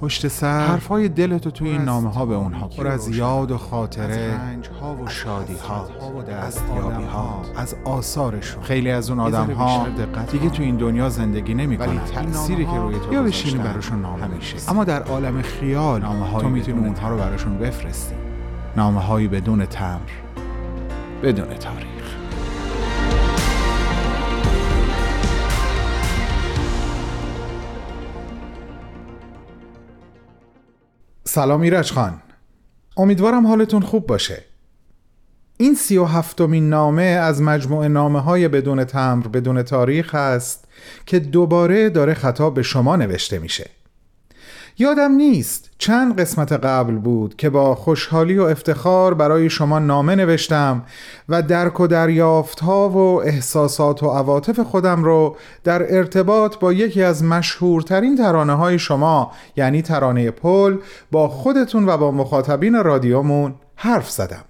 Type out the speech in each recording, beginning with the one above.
پشت سر. حرفای دلتو تو این نامه ها به اونها پر از یاد و خاطره ها و شادی ها از یابی ها از آثارشون. خیلی از اون آدم ها دیگه تو این دنیا زندگی نمی کنن تأثیری که روی تو یا بشینی براشون نامه میشه اما در عالم خیال نامه تو می‌تونی اونها رو براشون بفرستی نامه هایی بدون تمر بدون تاریخ. سلام ایرج خان. امیدوارم حالتون خوب باشه. این سی و هفتمین نامه از مجموعه نامه های بدون تمر بدون تاریخ است که دوباره داره خطاب به شما نوشته میشه. یادم نیست چند قسمت قبل بود که با خوشحالی و افتخار برای شما نامه نوشتم و درک و دریافت ها و احساسات و عواطف خودم رو در ارتباط با یکی از مشهورترین ترانه های شما یعنی ترانه پل با خودتون و با مخاطبین رادیومون حرف زدم.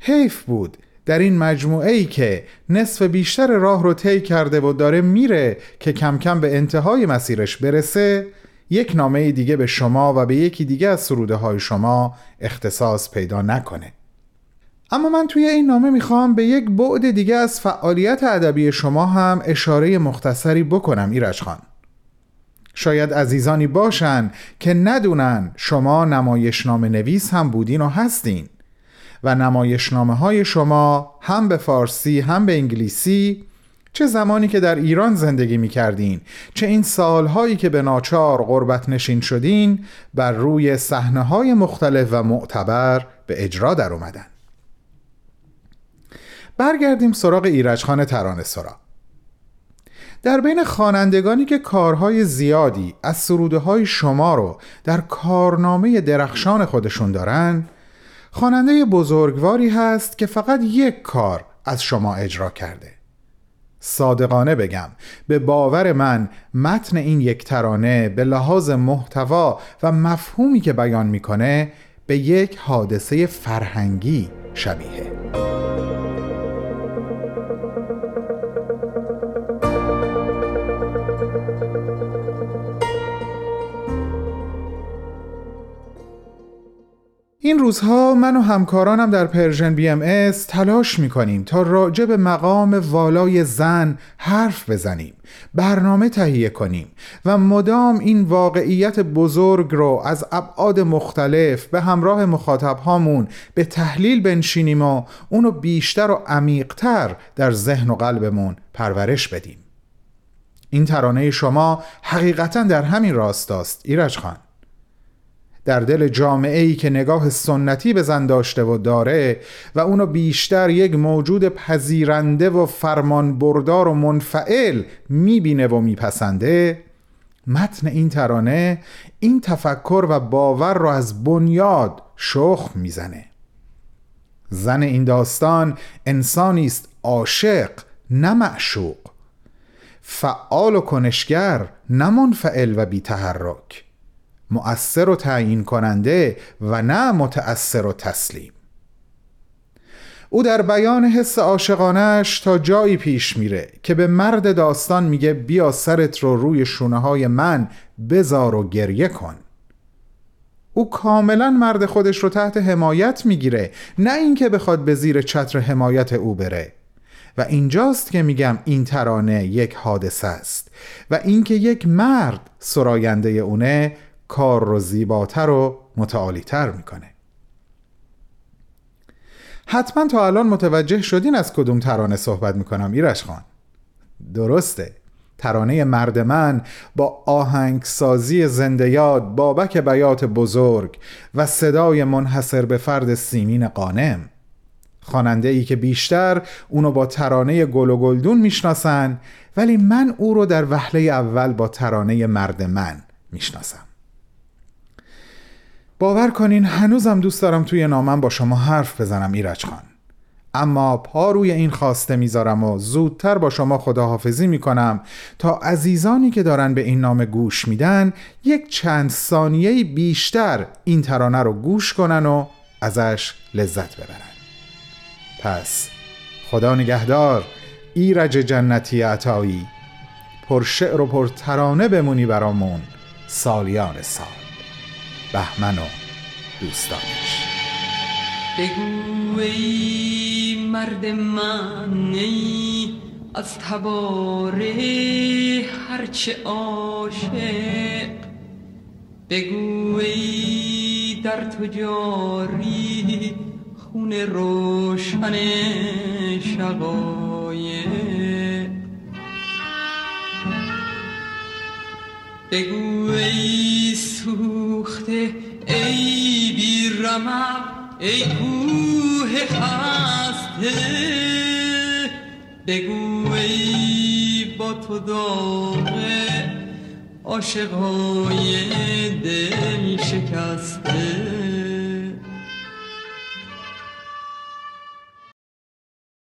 حیف بود در این مجموعه ای که نصف بیشتر راه رو طی کرده و داره میره که کم کم به انتهای مسیرش برسه یک نامه دیگه به شما و به یکی دیگه از سروده های شما اختصاص پیدا نکنه. اما من توی این نامه می‌خوام به یک بعد دیگه از فعالیت ادبی شما هم اشاره مختصری بکنم ایرج خان. شاید عزیزانی باشن که ندونن شما نمایشنامه نویس هم بودین و هستین و نمایشنامه های شما هم به فارسی هم به انگلیسی چه زمانی که در ایران زندگی می کردین چه این سالهایی که به ناچار غربت نشین شدین بر روی صحنه های مختلف و معتبر به اجرا در اومدن. برگردیم سراغ ایرجخان ترانه سرا. در بین خوانندگانی که کارهای زیادی از سروده های شما رو در کارنامه درخشان خودشون دارن خواننده بزرگواری هست که فقط یک کار از شما اجرا کرده. صادقانه بگم. به باور من متن این یک ترانه به لحاظ محتوا و مفهومی که بیان می‌کنه به یک حادثه فرهنگی شبیه. این روزها من و همکارانم در Persian BMS تلاش می‌کنیم تا راجع به مقام والای زن حرف بزنیم برنامه تهیه کنیم و مدام این واقعیت بزرگ رو از ابعاد مختلف به همراه مخاطب هامون به تحلیل بنشینیم و اونو بیشتر و عمیقتر در ذهن و قلبمون پرورش بدیم. این ترانه شما حقیقتا در همین راستاست ایرج خان. در دل جامعه ای که نگاه سنتی به زن داشته و داره و اونو بیشتر یک موجود پذیرنده و فرمان بردار و منفعل می‌بینه و میپسنده متن این ترانه این تفکر و باور رو از بنیاد شخ می‌زنه. زن این داستان انسانی است عاشق نه معشوق. فعال و کنشگر نه منفعل و بیتحرک. مؤثر و تعیین کننده و نه متأثر و تسلیم. او در بیان حس عاشقانش تا جایی پیش میره که به مرد داستان میگه بیا سرت رو روی شونه های من بزار و گریه کن. او کاملا مرد خودش رو تحت حمایت می‌گیره نه اینکه بخواد به زیر چتر حمایت او بره. و اینجاست که میگم این ترانه یک حادثه است و اینکه یک مرد سراینده اونه کار رو زیباتر و متعالیتر می‌کنه. حتما تا الان متوجه شدین از کدوم ترانه صحبت می‌کنم ایرش خان. درسته. ترانه مرد من با آهنگسازی زنده یاد بابک بیات بزرگ و صدای منحصر به فرد سیمین قانم. خواننده ای که بیشتر اونو با ترانه گل و گلدون می‌شناسن ولی من او رو در وهله اول با ترانه مرد من می‌شناسم. باور کنین هنوزم دوست دارم توی نامم با شما حرف بزنم ایرج خان. اما پا روی این خواسته می‌ذارم و زودتر با شما خداحافظی می‌کنم تا عزیزانی که دارن به این نام گوش میدن یک چند ثانیه بیشتر این ترانه رو گوش کنن و ازش لذت ببرن. پس خدا نگهدار ایرج جنتی عطایی پر شعر و پر ترانه بمونی برامون سالیان سال. بهمن و دوستانش. بگو ای مرد من ای از تباره هرچه عاشق. بگو ای در تو جاری خون روشن شقایق. بگو ای سوخته ای بی رمق ای کوه خسته. بگو ای با تو داغه عاشقای دل شکسته